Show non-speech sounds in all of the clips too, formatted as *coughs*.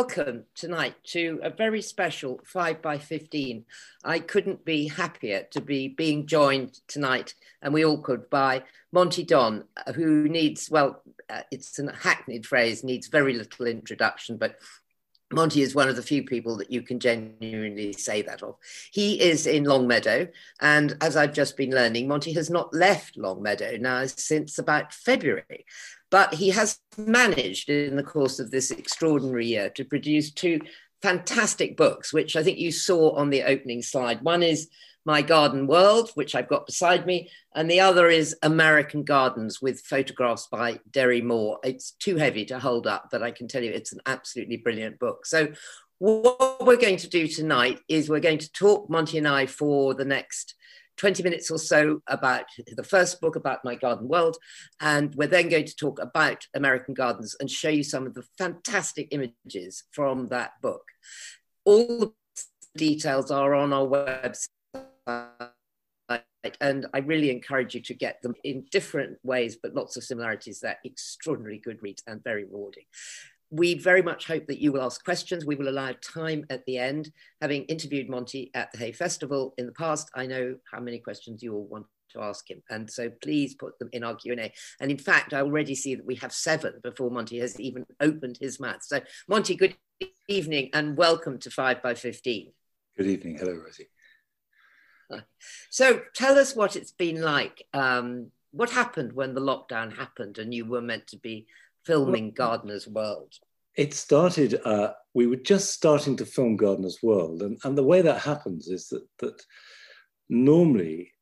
welcome tonight to a very special 5 by 15 I couldn't be happier to be being joined tonight, and we all could, by Monty Don, who needs, well, uh, it's a hackneyed phrase, needs very little introduction, but Monty is one of the few people that you can genuinely say that of. He is in Longmeadow, and as I've just been learning, Monty has not left Longmeadow now since about February. But he has managed in the course of this extraordinary year to produce two fantastic books, which I think you saw on the opening slide. One is My Garden World, which I've got beside me, and the other is American Gardens with photographs by Derry Moore. It's too heavy to hold up, but I can tell you it's an absolutely brilliant book. So, what we're going to do tonight is we're going to talk, Monty and I, for the next 20 minutes or so about the first book about my garden world. And we're then going to talk about American gardens and show you some of the fantastic images from that book. All the details are on our website. And I really encourage you to get them in different ways, but lots of similarities. They're extraordinarily good reads and very rewarding we very much hope that you will ask questions. We will allow time at the end. Having interviewed Monty at the Hay Festival in the past, I know how many questions you all want to ask him. And so please put them in our Q&A. And in fact, I already see that we have seven before Monty has even opened his mouth. So Monty, good evening and welcome to 5 by 15. Good evening. Hello, Rosie. So tell us what it's been like. Um, what happened when the lockdown happened and you were meant to be filming well, Gardener's World? It started, uh, we were just starting to film Gardener's World. And, and the way that happens is that, that normally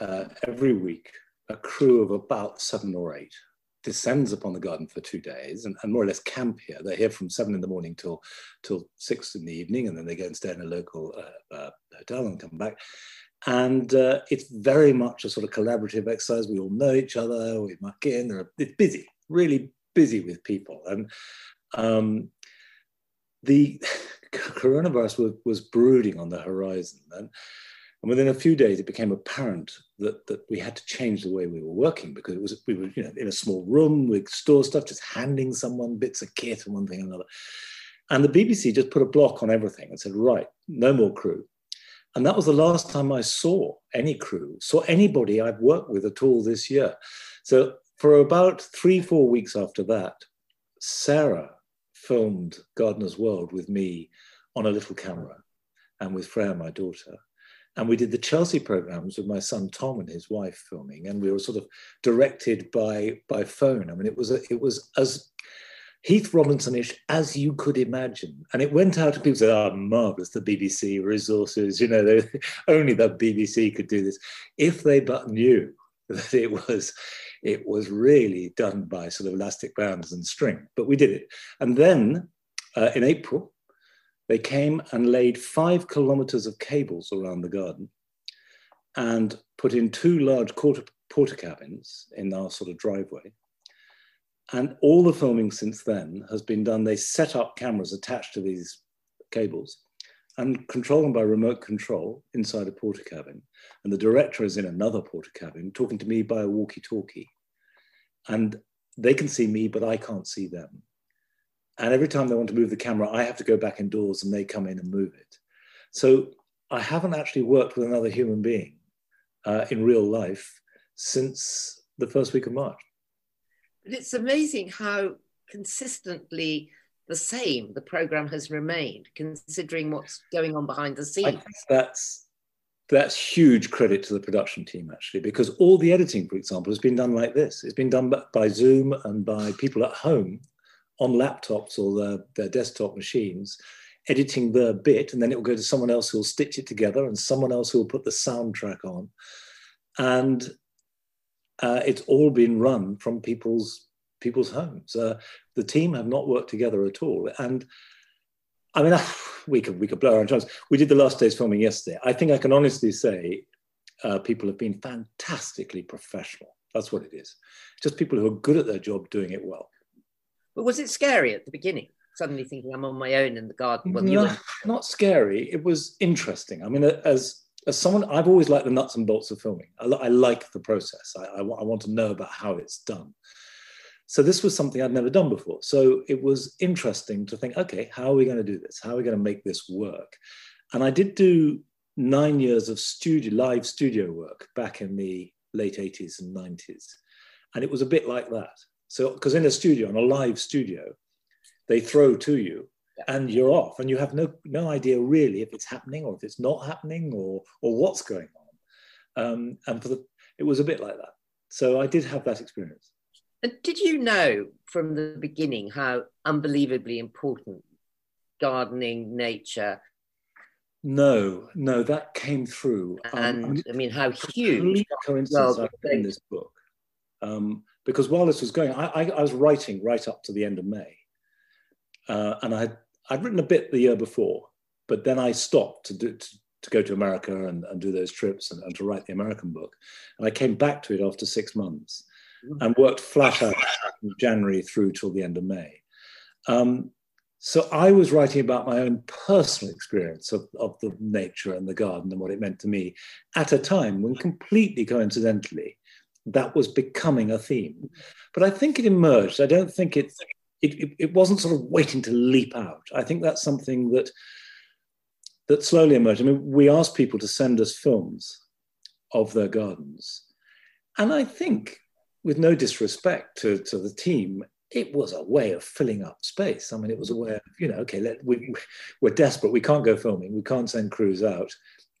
uh, every week, a crew of about seven or eight descends upon the garden for two days and, and, more or less camp here. They're here from seven in the morning till till six in the evening, and then they go and stay in a local uh, uh, hotel and come back. And uh, it's very much a sort of collaborative exercise. We all know each other. We muck in. It's busy, really busy with people. And um, the *laughs* coronavirus was, was, brooding on the horizon. And, and, within a few days, it became apparent that, that we had to change the way we were working because it was we were you know, in a small room with store stuff, just handing someone bits of kit and one thing and another. And the BBC just put a block on everything and said, right, no more crew. And that was the last time I saw any crew, saw anybody I've worked with at all this year. So for about three, four weeks after that, Sarah filmed Gardener's World with me on a little camera and with Freya, my daughter. And we did the Chelsea programs with my son Tom and his wife filming, and we were sort of directed by by phone. I mean, it was a, it was as Heath Robinson-ish as you could imagine. And it went out and people said, ah, oh, marvelous, the BBC resources, you know, *laughs* only the BBC could do this. If they but knew *laughs* that it was it was really done by sort of elastic bands and string, but we did it. And then uh, in April, they came and laid five kilometers of cables around the garden and put in two large quarter, Portakabins in our sort of driveway. And all the filming since then has been done. They set up cameras attached to these cables and control them by remote control inside a Portakabin. And the director is in another Portakabin talking to me by a walkie talkie. And they can see me, but I can't see them. And every time they want to move the camera, I have to go back indoors and they come in and move it. So I haven't actually worked with another human being uh, in real life since the first week of March. But it's amazing how consistently the same the program has remained, considering what's going on behind the scenes. that's that's huge credit to the production team actually, because all the editing, for example, has been done like this. It's been done by Zoom and by people at home on laptops or their, their desktop machines, editing their bit, and then it will go to someone else who'll stitch it together, and someone else who'll put the soundtrack on, and uh, it's all been run from people's people's homes. Uh, the team have not worked together at all. And I mean, *laughs* we could, we could blow our own drums. We did the last day's filming yesterday. I think I can honestly say uh, people have been fantastically professional. That's what it is. Just people who are good at their job doing it well. But was it scary at the beginning? Suddenly thinking I'm on my own in the garden. Well, no, not scary. It was interesting. I mean, as as someone, I've always liked the nuts and bolts of filming. I, I like the process. I, I, I want to know about how it's done. So this was something I'd never done before. So it was interesting to think, okay, how are we going to do this? How are we going to make this work? And I did do nine years of studio, live studio work back in the late 80s and 90s. And it was a bit like that. So, because in a studio, in a live studio, they throw to you and you're off and you have no, no idea really if it's happening or if it's not happening or, or what's going on. Um, and for the, it was a bit like that. So I did have that experience. And did you know from the beginning how unbelievably important gardening, nature? No, no, that came through. Um, and um, I mean, how huge coincidence in this book. Um, because while this was going, I, I, I, was writing right up to the end of May, uh, and I had I'd written a bit the year before, but then I stopped to do to, to go to America and, and do those trips and, and, to write the American book, and I came back to it after six months. And worked flat out from January through till the end of May. Um, so I was writing about my own personal experience of, of the nature and the garden and what it meant to me at a time when completely coincidentally that was becoming a theme. But I think it emerged. I don't think it, it, it wasn't sort of waiting to leap out. I think that's something that that slowly emerged. I mean, we asked people to send us films of their gardens. And I think, with no disrespect to, to the team, it was a way of filling up space. I mean, it was a way of, you know, okay, let, we, we're desperate. We can't go filming. We can't send crews out.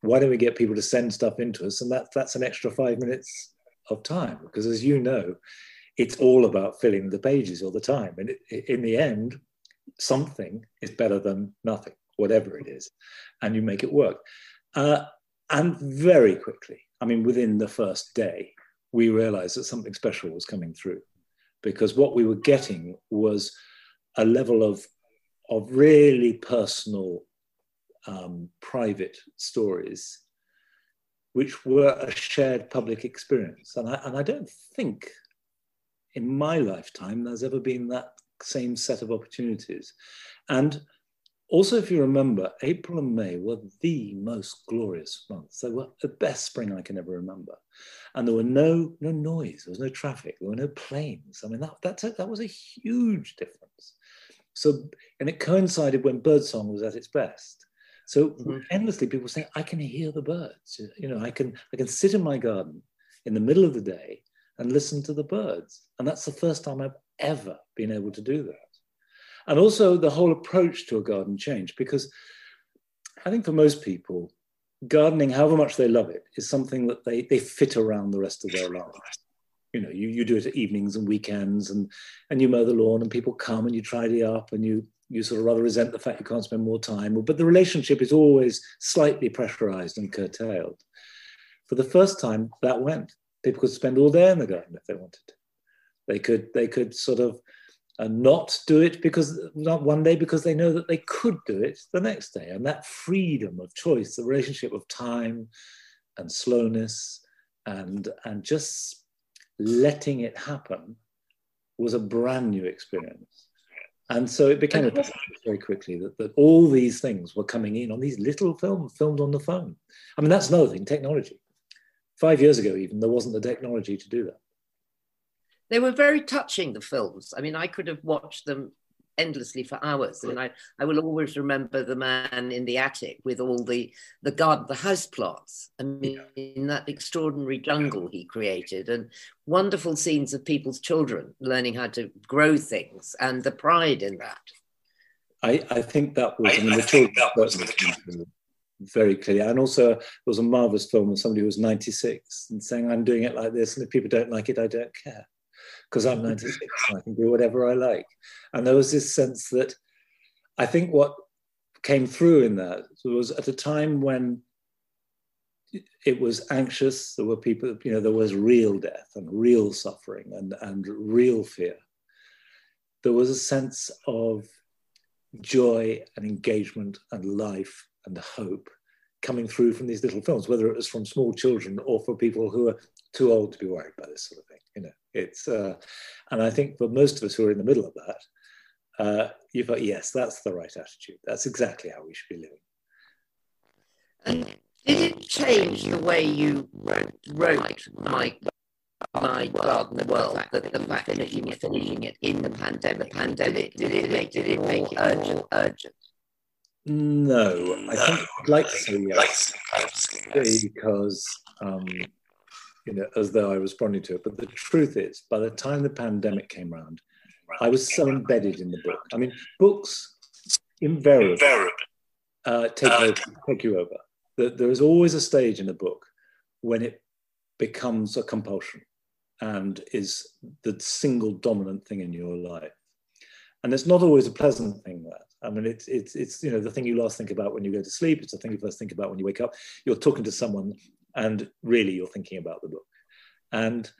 Why don't we get people to send stuff into us? And that, that's an extra five minutes of time. Because as you know, it's all about filling the pages all the time. And it, in the end, something is better than nothing, whatever it is. And you make it work. Uh, and very quickly, I mean, within the first day, we realized that something special was coming through because what we were getting was a level of, of really personal, um, private stories, which were a shared public experience. And I, and I don't think in my lifetime there's ever been that same set of opportunities. And also, if you remember, April and May were the most glorious months. They were the best spring I can ever remember. And there were no, no noise, there was no traffic, there were no planes. I mean, that, that's a, that was a huge difference. So, and it coincided when birdsong was at its best. So mm-hmm. endlessly people saying, I can hear the birds. You know, I can, I can sit in my garden in the middle of the day and listen to the birds. And that's the first time I've ever been able to do that. And also the whole approach to a garden changed because I think for most people, gardening, however much they love it, is something that they, they fit around the rest of their lives. You know, you, you do it at evenings and weekends and, and you mow the lawn and people come and you tidy up and you, you sort of rather resent the fact you can't spend more time. But the relationship is always slightly pressurized and curtailed. For the first time, that went. People could spend all day in the garden if they wanted. They could, they could sort of and not do it because not one day because they know that they could do it the next day. And that freedom of choice the relationship of time and slowness and and just letting it happen was a brand new experience. And so it became very quickly that, that all these things were coming in on these little films filmed on the phone. I mean that's another thing technology. Five years ago even there wasn't the technology to do that they were very touching the films. I mean i could have watched them endlessly for hours and I, I will always remember the man in the attic with all the the garden the house plots. I mean in that extraordinary jungle he created and wonderful scenes of people's children learning how to grow things and the pride in that. I i think that was I, mean, the children that very clearly. And also, it was a marvelous film of somebody who was 96 and saying, I'm doing it like this, and if people don't like it, I don't care because I'm 96 and I can do whatever I like. And there was this sense that I think what came through in that was at a time when it was anxious, there were people, you know, there was real death and real suffering and, and real fear. There was a sense of joy and engagement and life and hope coming through from these little films, whether it was from small children or for people who are too old to be worried by this sort of thing. You know, it's uh, and I think for most of us who are in the middle of that, uh, you thought, yes, that's the right attitude. That's exactly how we should be living. And did it change the way you wrote, wrote Mike? my garden world that the fact finishing it, finishing it in the pandemic, the pandemic did it make did it make it urgent? urgent? No, I think I'd like to say yes, because um, you know, as though I was responding to it. But the truth is, by the time the pandemic came around, I was so embedded in the book. I mean, books invariably uh, take, uh, over, take you over. There is always a stage in a book when it becomes a compulsion and is the single dominant thing in your life. And it's not always a pleasant thing that. I mean, it's, it's, it's, you know, the thing you last think about when you go to sleep. It's the thing you first think about when you wake up. You're talking to someone and really you're thinking about the book. And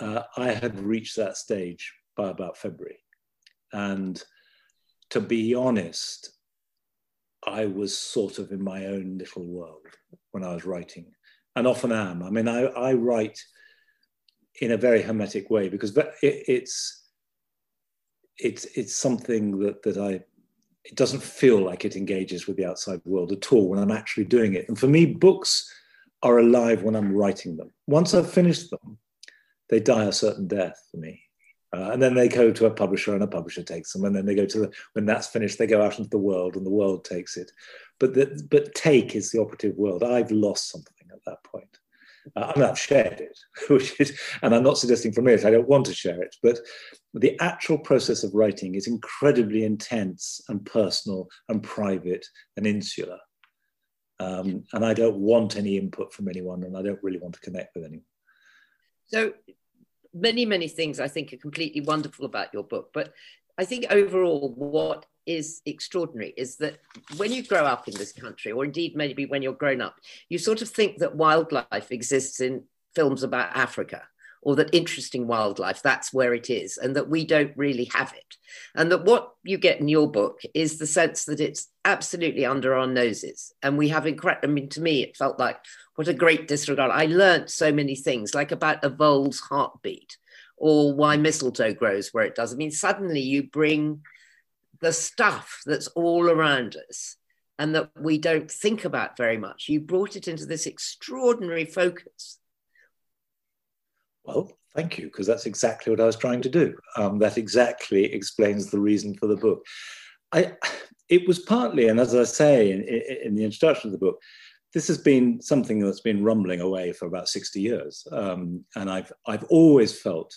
uh, I had reached that stage by about February. And to be honest, I was sort of in my own little world when I was writing, and often am. I mean, I, I write in a very hermetic way because it, it's it's it's something that that I it doesn't feel like it engages with the outside world at all when I'm actually doing it. And for me, books are alive when I'm writing them. Once I've finished them, they die a certain death for me. Uh, and then they go to a publisher and a publisher takes them. And then they go to the, when that's finished, they go out into the world and the world takes it. But, the, but take is the operative word. I've lost something at that point. Uh, mean, I've shared it, *laughs* which is, and I'm not suggesting from it, I don't want to share it, but the actual process of writing is incredibly intense and personal and private and insular. Um, and I don't want any input from anyone, and I don't really want to connect with anyone. So, many, many things I think are completely wonderful about your book, but I think overall, what is extraordinary is that when you grow up in this country, or indeed maybe when you're grown up, you sort of think that wildlife exists in films about Africa or that interesting wildlife, that's where it is, and that we don't really have it. And that what you get in your book is the sense that it's absolutely under our noses. And we have incredible, I mean, to me, it felt like what a great disregard. I learned so many things, like about a vole's heartbeat or why mistletoe grows where it does. I mean, suddenly you bring the stuff that's all around us and that we don't think about very much. You brought it into this extraordinary focus. Well, thank you, because that's exactly what I was trying to do. Um, that exactly explains the reason for the book. I, it was partly, and as I say in, in the introduction of the book, this has been something that's been rumbling away for about 60 years. Um, and I've, I've always felt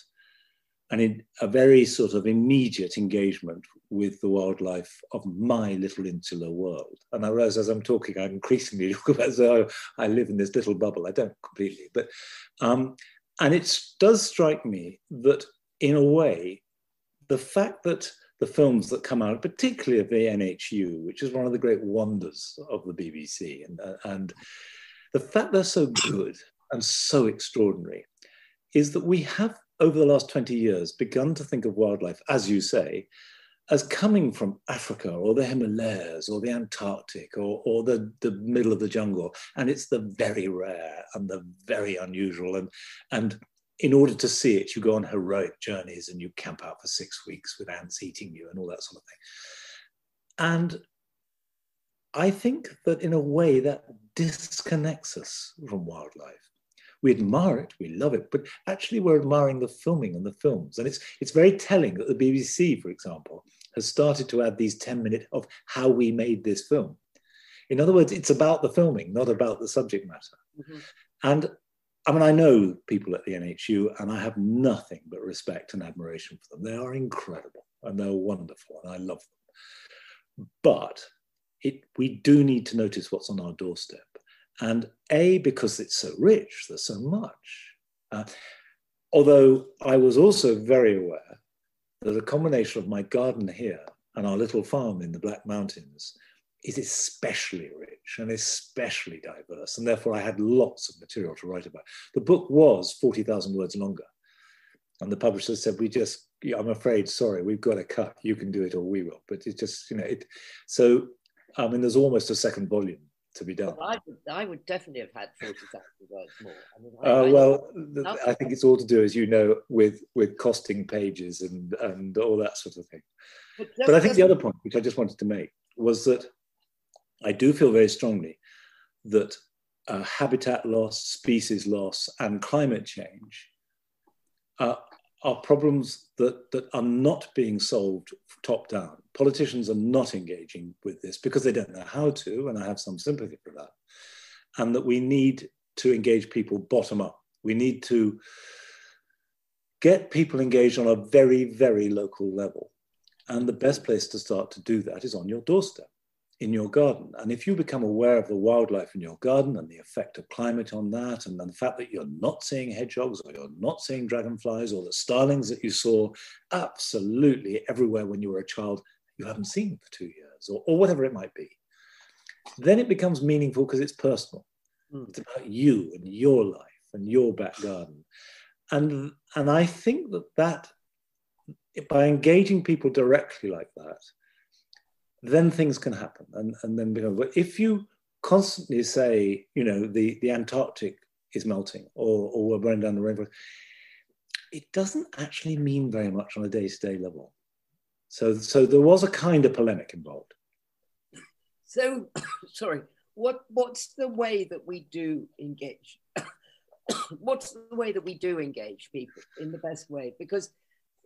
an, a very sort of immediate engagement with the wildlife of my little insular world. And I realize as I'm talking, I'm increasingly *laughs* talking about as though I live in this little bubble. I don't completely, but um, and it does strike me that in a way, the fact that the films that come out, particularly of the NHU, which is one of the great wonders of the BBC, and, uh, and the fact they're so good and so extraordinary is that we have over the last 20 years begun to think of wildlife, as you say, as coming from Africa or the Himalayas or the Antarctic or, or the, the middle of the jungle. And it's the very rare and the very unusual. And, and in order to see it, you go on heroic journeys and you camp out for six weeks with ants eating you and all that sort of thing. And I think that in a way that disconnects us from wildlife we admire it, we love it, but actually we're admiring the filming and the films. And it's, it's very telling that the BBC, for example, has started to add these 10 minutes of how we made this film. In other words, it's about the filming, not about the subject matter. Mm-hmm. And I mean, I know people at the NHU, and I have nothing but respect and admiration for them. They are incredible and they're wonderful, and I love them. But it, we do need to notice what's on our doorstep. And A, because it's so rich, there's so much. Uh, although I was also very aware that a combination of my garden here and our little farm in the Black Mountains is especially rich and especially diverse. And therefore, I had lots of material to write about. The book was 40,000 words longer. And the publisher said, We just, I'm afraid, sorry, we've got to cut. You can do it or we will. But it just, you know, it. So, I mean, there's almost a second volume to be done. Well, I, would, I would definitely have had 40,000 words more. I mean, I, uh, I well, the, I think it's all to do, as you know, with, with costing pages and, and all that sort of thing. But, but I think the other point, which I just wanted to make, was that I do feel very strongly that uh, habitat loss, species loss, and climate change uh, are problems that, that are not being solved top down. Politicians are not engaging with this because they don't know how to, and I have some sympathy for that. And that we need to engage people bottom up. We need to get people engaged on a very, very local level. And the best place to start to do that is on your doorstep, in your garden. And if you become aware of the wildlife in your garden and the effect of climate on that, and the fact that you're not seeing hedgehogs or you're not seeing dragonflies or the starlings that you saw absolutely everywhere when you were a child, you haven't seen for two years, or, or whatever it might be, then it becomes meaningful because it's personal. Mm. It's about you and your life and your back garden. And, and I think that that by engaging people directly like that, then things can happen. And, and then, but if you constantly say, you know, the, the Antarctic is melting or, or we're burning down the rainforest, it doesn't actually mean very much on a day-to-day level. So, so there was a kind of polemic involved. So, *coughs* sorry, what what's the way that we do engage? *coughs* what's the way that we do engage people in the best way? Because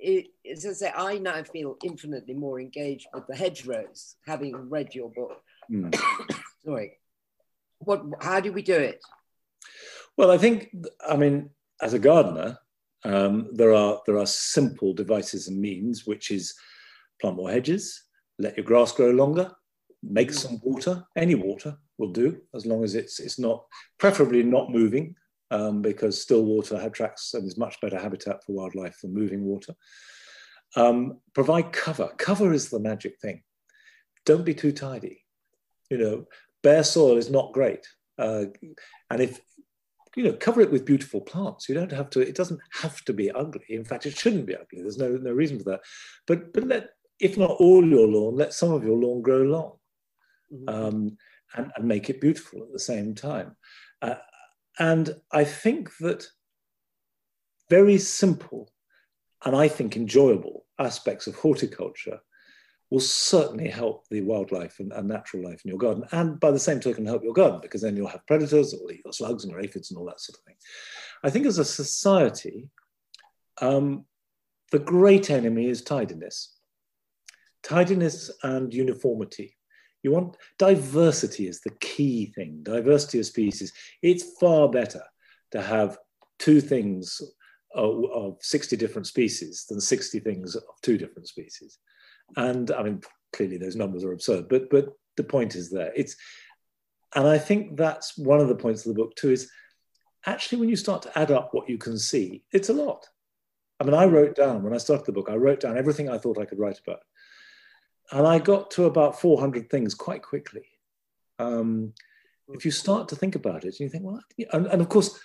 it, as I say, I now feel infinitely more engaged with the hedgerows, having read your book. Mm. *coughs* Sorry. What? How do we do it? Well, I think, I mean, as a gardener, um, there are there are simple devices and means, which is plant more hedges, let your grass grow longer, make mm. some water. Any water will do, as long as it's it's not preferably not moving um, because still water attracts and is much better habitat for wildlife than moving water. Um, provide cover. Cover is the magic thing. Don't be too tidy. You know, bare soil is not great. Uh, and if, you know, cover it with beautiful plants. You don't have to, it doesn't have to be ugly. In fact, it shouldn't be ugly. There's no, no reason for that. But, but let, if not all your lawn, let some of your lawn grow long mm-hmm. um, and, and make it beautiful at the same time. Uh, and I think that very simple and I think enjoyable aspects of horticulture will certainly help the wildlife and, and, natural life in your garden. And by the same token, help your garden because then you'll have predators or your slugs and your aphids and all that sort of thing. I think as a society, um, the great enemy is tidiness. Tidiness and uniformity. You want diversity is the key thing, diversity of species. It's far better to have two things of, of 60 different species than 60 things of two different species. And I mean, clearly those numbers are absurd, but, but the point is there. It's, and I think that's one of the points of the book too is actually when you start to add up what you can see, it's a lot. I mean, I wrote down, when I started the book, I wrote down everything I thought I could write about. And I got to about 400 things quite quickly. Um, if you start to think about it, you think, well, and, and, of course,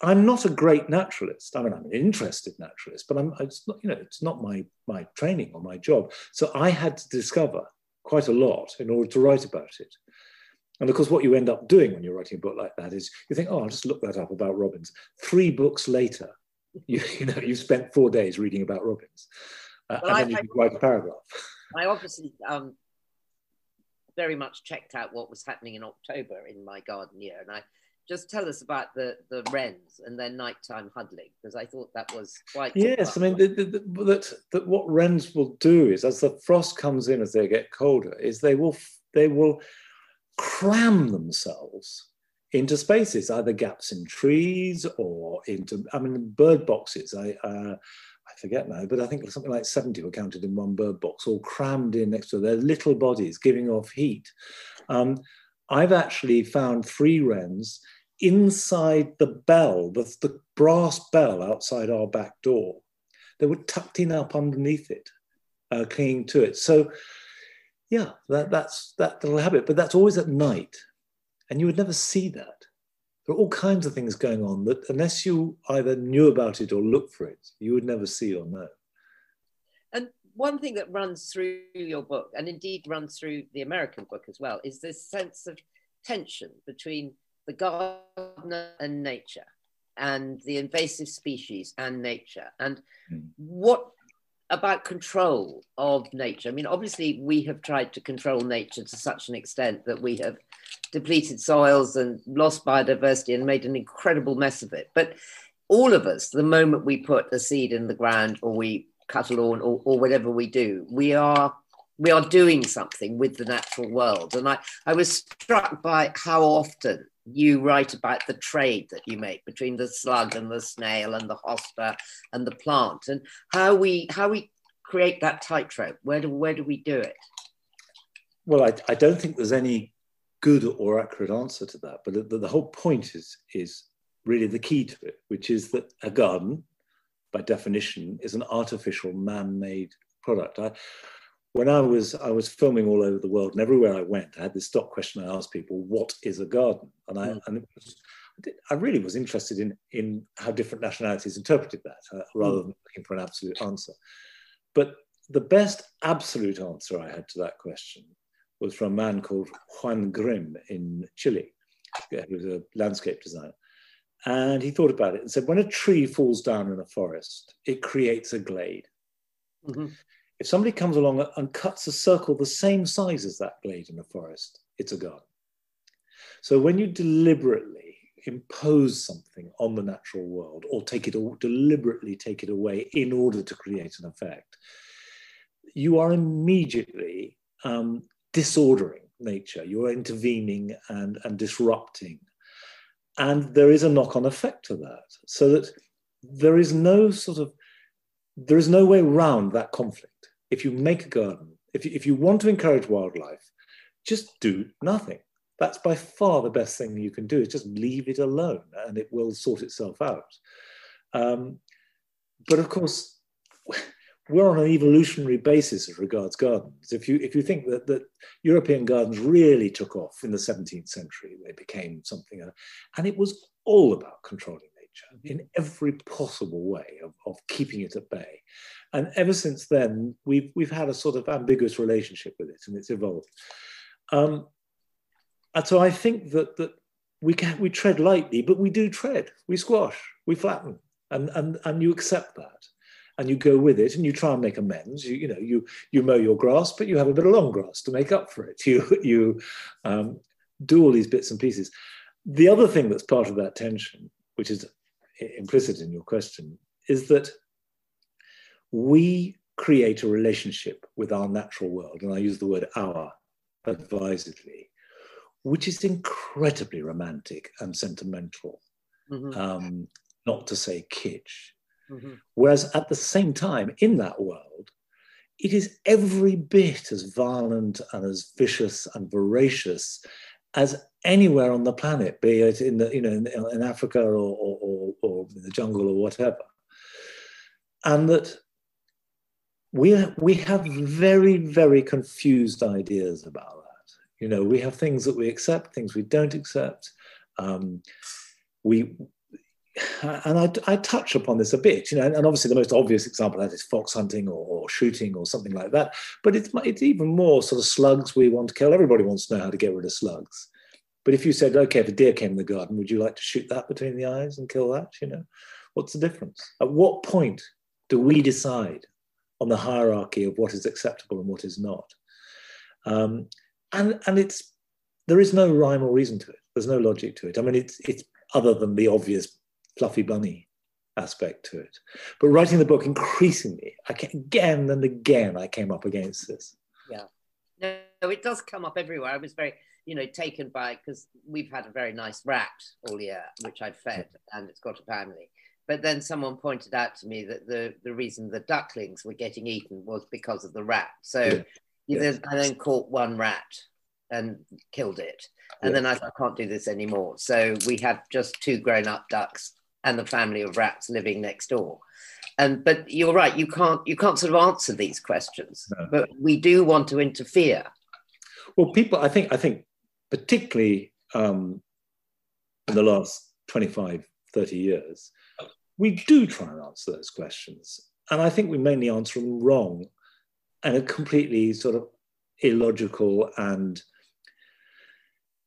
I'm not a great naturalist. I mean, I'm an interested naturalist, but I'm, it's not, you know, it's not my, my training or my job. So I had to discover quite a lot in order to write about it. And of course, what you end up doing when you're writing a book like that is you think, oh, I'll just look that up about robins. Three books later, *laughs* you, you know, you spent four days reading about robins. Uh, and I, then you I, write a paragraph. *laughs* I obviously um, very much checked out what was happening in October in my garden year, and I just tell us about the the wrens and their nighttime huddling because I thought that was quite. Yes, I mean the, the, the, that that what wrens will do is as the frost comes in as they get colder, is they will they will cram themselves into spaces, either gaps in trees or into I mean bird boxes. I. Uh, forget now, but I think something like 70 were counted in one bird box, all crammed in next to their little bodies, giving off heat. Um, I've actually found three wrens inside the bell, the, the brass bell outside our back door. They were tucked in up underneath it, uh, clinging to it. So, yeah, that, that's that little habit, but that's always at night. And you would never see that there are all kinds of things going on that unless you either knew about it or looked for it, you would never see or know. And one thing that runs through your book, and indeed runs through the American book as well, is this sense of tension between the gardener and nature and the invasive species and nature. And mm. what about control of nature? I mean, obviously, we have tried to control nature to such an extent that we have depleted soils and lost biodiversity and made an incredible mess of it. But all of us, the moment we put a seed in the ground or we cut a lawn or, or whatever we do, we are we are doing something with the natural world. And I, I was struck by how often you write about the trade that you make between the slug and the snail and the hosta and the plant and how we how we create that tightrope. Where do where do we do it? Well, I, I don't think there's any good or accurate answer to that, but the, the whole point is is really the key to it, which is that a garden, by definition, is an artificial man-made product. I, when I was I was filming all over the world, and everywhere I went, I had this stock question I asked people: "What is a garden?" And I mm. and was, I really was interested in in how different nationalities interpreted that, uh, rather mm. than looking for an absolute answer. But the best absolute answer I had to that question was from a man called Juan Grimm in Chile, He was a landscape designer. And he thought about it and said, when a tree falls down in a forest, it creates a glade. Mm-hmm. If somebody comes along and cuts a circle the same size as that glade in a forest, it's a garden. So when you deliberately impose something on the natural world or take it or deliberately take it away in order to create an effect, you are immediately um, disordering nature. You are intervening and, and disrupting. And there is a knock on effect to that. So that there is no sort of, there is no way around that conflict if you make a garden, if you, if you want to encourage wildlife, just do nothing. That's by far the best thing you can do is just leave it alone and it will sort itself out. Um, but of course, we're on an evolutionary basis as regards gardens. If you, if you think that, that European gardens really took off in the 17th century, they became something, and it was all about controlling nature in every possible way of, of keeping it at bay. And ever since then, we've, we've had a sort of ambiguous relationship with it and it's evolved. Um, and so I think that, that we, can, we tread lightly, but we do tread, we squash, we flatten, and, and, and you accept that. And you go with it, and you try and make amends. You, you know, you you mow your grass, but you have a bit of long grass to make up for it. *laughs* You you um, do all these bits and pieces. The other thing that's part of that tension, which is implicit in your question, is that we create a relationship with our natural world, and I use the word our advisedly, which is incredibly romantic and sentimental, mm-hmm. um, not to say kitsch. Mm-hmm. Whereas at the same time, in that world, it is every bit as violent and as vicious and voracious as anywhere on the planet, be it in the you know in, in Africa or, or, or, or in the jungle or whatever, and that we we have very very confused ideas about that. You know, we have things that we accept, things we don't accept. Um, we *sighs* and I, I, touch upon this a bit, you know, and obviously the most obvious example of that is fox hunting or, or, shooting or something like that. But it's it's even more sort of slugs we want to kill. Everybody wants to know how to get rid of slugs. But if you said, okay, if a deer came in the garden, would you like to shoot that between the eyes and kill that? You know, what's the difference? At what point do we decide on the hierarchy of what is acceptable and what is not. Um, and and it's there is no rhyme or reason to it. There's no logic to it. I mean, it's it's other than the obvious fluffy bunny aspect to it. But writing the book, increasingly, I can, again and again, I came up against this. Yeah, no, it does come up everywhere. I was very, you know, taken by because we've had a very nice rat all year, which I've fed, and it's got a family. But then someone pointed out to me that the, the reason the ducklings were getting eaten was because of the rat. So yeah. Yeah. I then caught one rat and killed it. And yeah. then I I can't do this anymore. So we had just two grown up ducks and the family of rats living next door. And but you're right, you can't you can't sort of answer these questions. No. But we do want to interfere. Well, people, I think, I think particularly um, in the last 25, 30 years, we do try and answer those questions. And I think we mainly answer them wrong and a completely sort of illogical and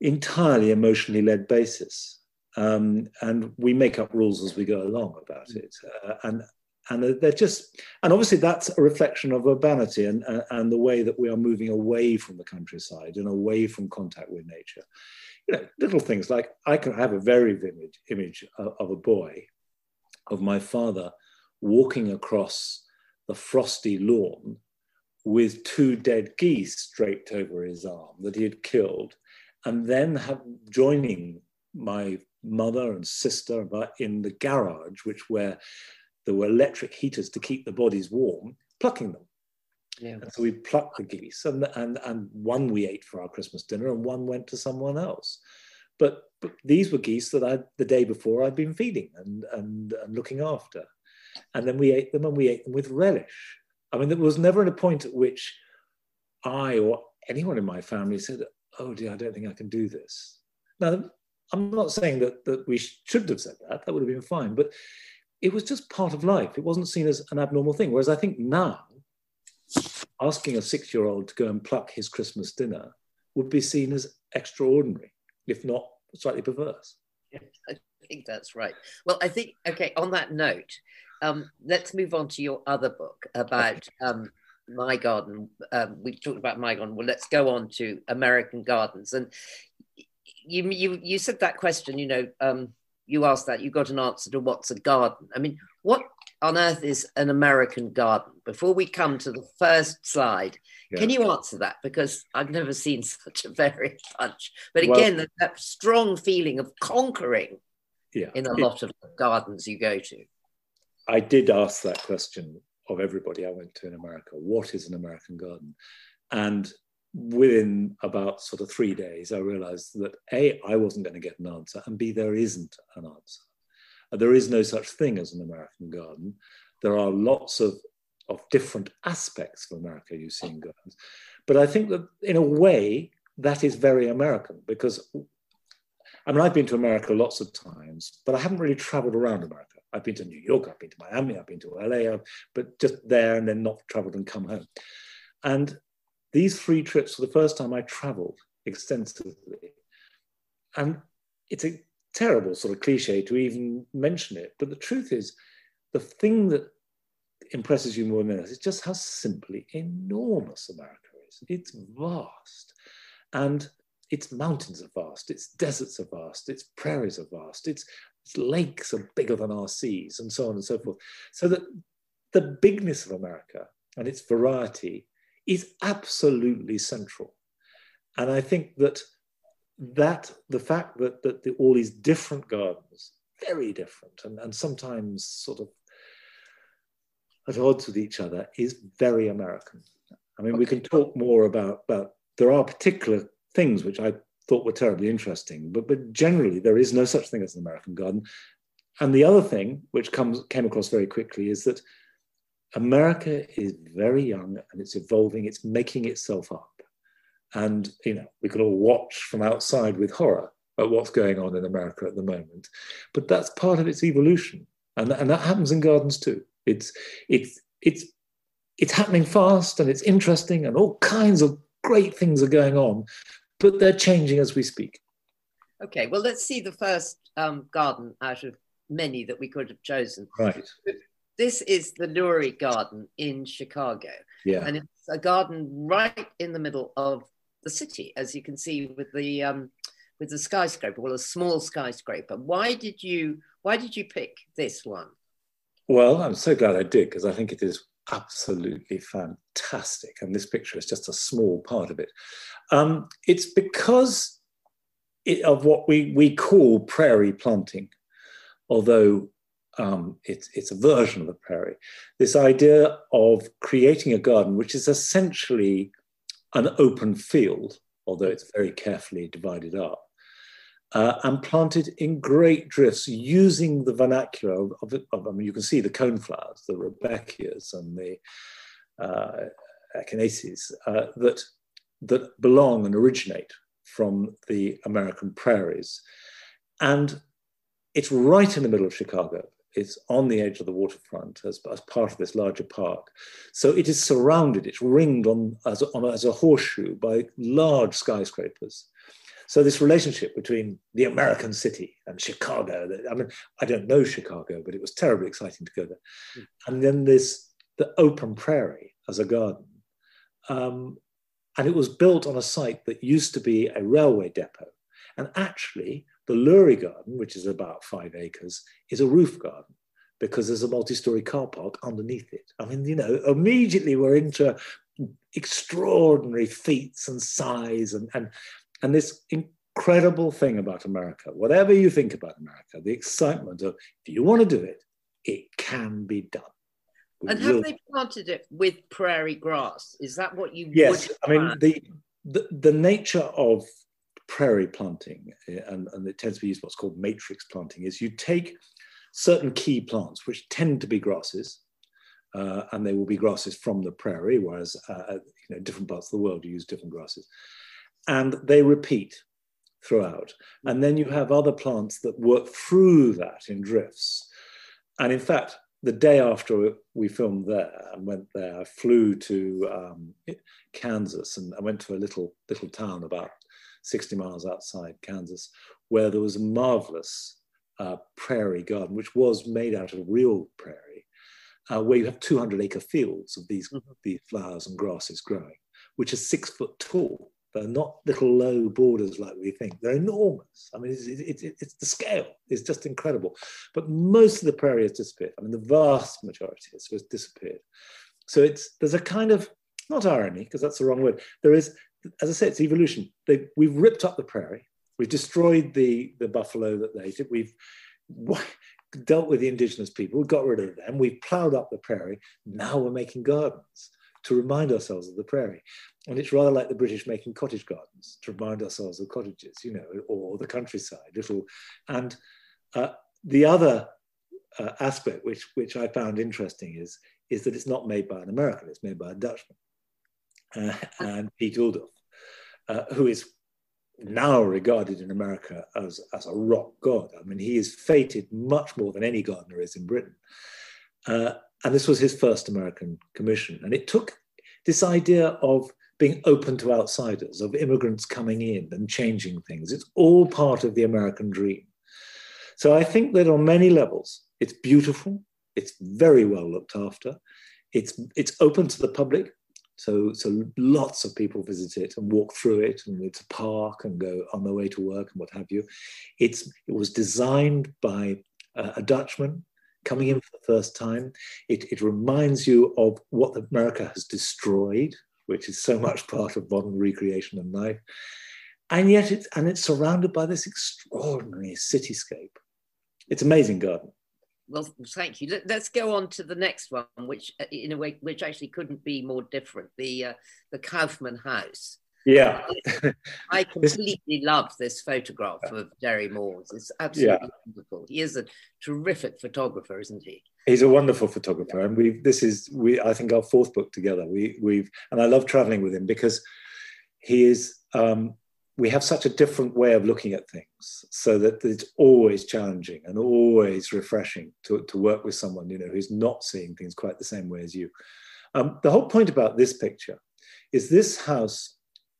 entirely emotionally led basis. Um, and we make up rules as we go along about it. Uh, and and they're just and obviously that's a reflection of urbanity and, and, and the way that we are moving away from the countryside and away from contact with nature you know little things like i can have a very vivid image of, of a boy of my father walking across the frosty lawn with two dead geese draped over his arm that he had killed, and then have, joining my mother and sister in the garage, which where there were electric heaters to keep the bodies warm, plucking them. Yeah. And so we plucked the geese, and, and, and one we ate for our Christmas dinner, and one went to someone else. But, but these were geese that I the day before I'd been feeding and, and, and looking after. And then we ate them, and we ate them with relish. I mean, there was never a point at which I or anyone in my family said, "Oh dear, I don't think I can do this." Now, I'm not saying that that we should have said that; that would have been fine. But it was just part of life. It wasn't seen as an abnormal thing. Whereas I think now, asking a six-year-old to go and pluck his Christmas dinner would be seen as extraordinary, if not slightly perverse. I think that's right. Well, I think okay. On that note, um, let's move on to your other book about um, my garden. Um, we talked about my garden. Well, let's go on to American gardens. And you you you said that question. You know, um, you asked that. You got an answer to what's a garden. I mean, what on earth is an American garden? Before we come to the first slide, yeah. can you answer that? Because I've never seen *laughs* such a varied bunch. But again, well, that, that, strong feeling of conquering yeah, in a it, lot of gardens you go to. I did ask that question of everybody I went to in America. What is an American garden? And within about sort of three days, I realized that A, I wasn't going to get an answer, and B, there isn't an answer. There is no such thing as an American garden. There are lots of, of different aspects of America you see in gardens. But I think that in a way, that is very American because I mean, I've been to America lots of times, but I haven't really traveled around America. I've been to New York, I've been to Miami, I've been to LA, but just there and then not traveled and come home. And these three trips were the first time I traveled extensively. And it's a terrible sort of cliche to even mention it, but the truth is, the thing that impresses you more than anything is just how simply enormous America is. It's vast. And its mountains are vast, its deserts are vast, its prairies are vast, its, its lakes are bigger than our seas, and so on and so forth. So that the bigness of America and its variety is absolutely central. And I think that that the fact that, that the, all these different gardens, very different, and, and sometimes sort of at odds with each other, is very American. I mean, okay. we can talk more about, about there are particular things which I thought were terribly interesting. But, but generally, there is no such thing as an American garden. And the other thing, which comes came across very quickly, is that America is very young and it's evolving. It's making itself up, and you know we can all watch from outside with horror at what's going on in America at the moment. But that's part of its evolution, and, and that happens in gardens too. It's it's it's it's happening fast and it's interesting and all kinds of great things are going on but they're changing as we speak. Okay, well, let's see the first um, garden out of many that we could have chosen. Right. This is the Lurie Garden in Chicago. Yeah. And it's a garden right in the middle of the city, as you can see with the um, with the skyscraper, well, a small skyscraper. Why did you why did you pick this one? Well, I'm so glad I did because I think it is absolutely fantastic. And this picture is just a small part of it. Um, it's because it, of what we, we call prairie planting, although um, it's, it's a version of the prairie. This idea of creating a garden, which is essentially an open field, although it's very carefully divided up, uh, and planted in great drifts using the vernacular of, of, of, I mean, you can see the coneflowers, the Rudbeckias and the uh, Echinaceas uh, that, that belong and originate from the American prairies. And it's right in the middle of Chicago. It's on the edge of the waterfront as, as part of this larger park. So it is surrounded, it's ringed on as, on as a horseshoe by large skyscrapers. So this relationship between the American city and Chicago, I mean, I don't know Chicago, but it was terribly exciting to go there. Mm. And then this, the open prairie as a garden. Um, and it was built on a site that used to be a railway depot. And actually, the Lurie Garden, which is about five acres, is a roof garden. because there's a multi-story car park underneath it. I mean, you know, immediately we're into extraordinary feats and size and and and this incredible thing about America. Whatever you think about America, the excitement of if you want to do it, it can be done. We and have will. they planted it with prairie grass? Is that what you? Yes, I mean the, the the nature of prairie planting, eh, and, and it tends to be used what's called matrix planting, is you take certain key plants, which tend to be grasses, uh, and they will be grasses from the prairie, whereas uh, uh, you know, different parts of the world use different grasses. And they repeat throughout. And then you have other plants that work through that in drifts. And in fact, the day after we filmed there and went there, I flew to um, Kansas and I went to a little little town about 60 miles outside Kansas, where there was a marvelous uh, prairie garden, which was made out of real prairie, uh, where you have 200 acre fields of these, mm-hmm. these flowers and grasses growing, which are six foot tall. They're not little low borders like we think. They're enormous. I mean, it's, it's, it's, the scale is just incredible. But most of the prairie has disappeared. I mean, the vast majority has, has disappeared. So it's there's a kind of not irony because that's the wrong word. There is, as I say, it's evolution. They, we've ripped up the prairie. We've destroyed the, the buffalo that they did. We've *laughs* dealt with the indigenous people. We got rid of them. We've plowed up the prairie. Now we're making gardens to remind ourselves of the prairie. And it's rather like the British making cottage gardens to remind ourselves of cottages, you know, or the countryside, little. And uh, the other uh, aspect, which which I found interesting, is is that it's not made by an American; it's made by a Dutchman, uh, and Piet Oudolf, uh, who is now regarded in America as, as a rock god. I mean, he is fated much more than any gardener is in Britain. Uh, and this was his first American commission. And it took this idea of being open to outsiders, of immigrants coming in and changing things. It's all part of the American dream. So I think that on many levels, it's beautiful, it's very well looked after, it's, it's open to the public, so, so lots of people visit it and walk through it, and it's a park and go on their way to work and what have you. It's, it was designed by a Dutchman coming in for the first time. It, it reminds you of what America has destroyed, which is so much part of modern recreation and life. And yet, it's, and it's surrounded by this extraordinary cityscape. It's amazing garden well, thank you. Let, us go on to the next one, which uh, in a way, which actually couldn't be more different. The uh, the Kaufmann House. Yeah, I *laughs* completely love this photograph of Derry Moore's. It's absolutely yeah. wonderful. He is a terrific photographer, isn't he? He's a wonderful photographer, and we this is we I think our fourth book together. We we've and I love traveling with him because he is um, we have such a different way of looking at things so that it's always challenging and always refreshing to, to work with someone you know who's not seeing things quite the same way as you. Um, the whole point about this picture is this house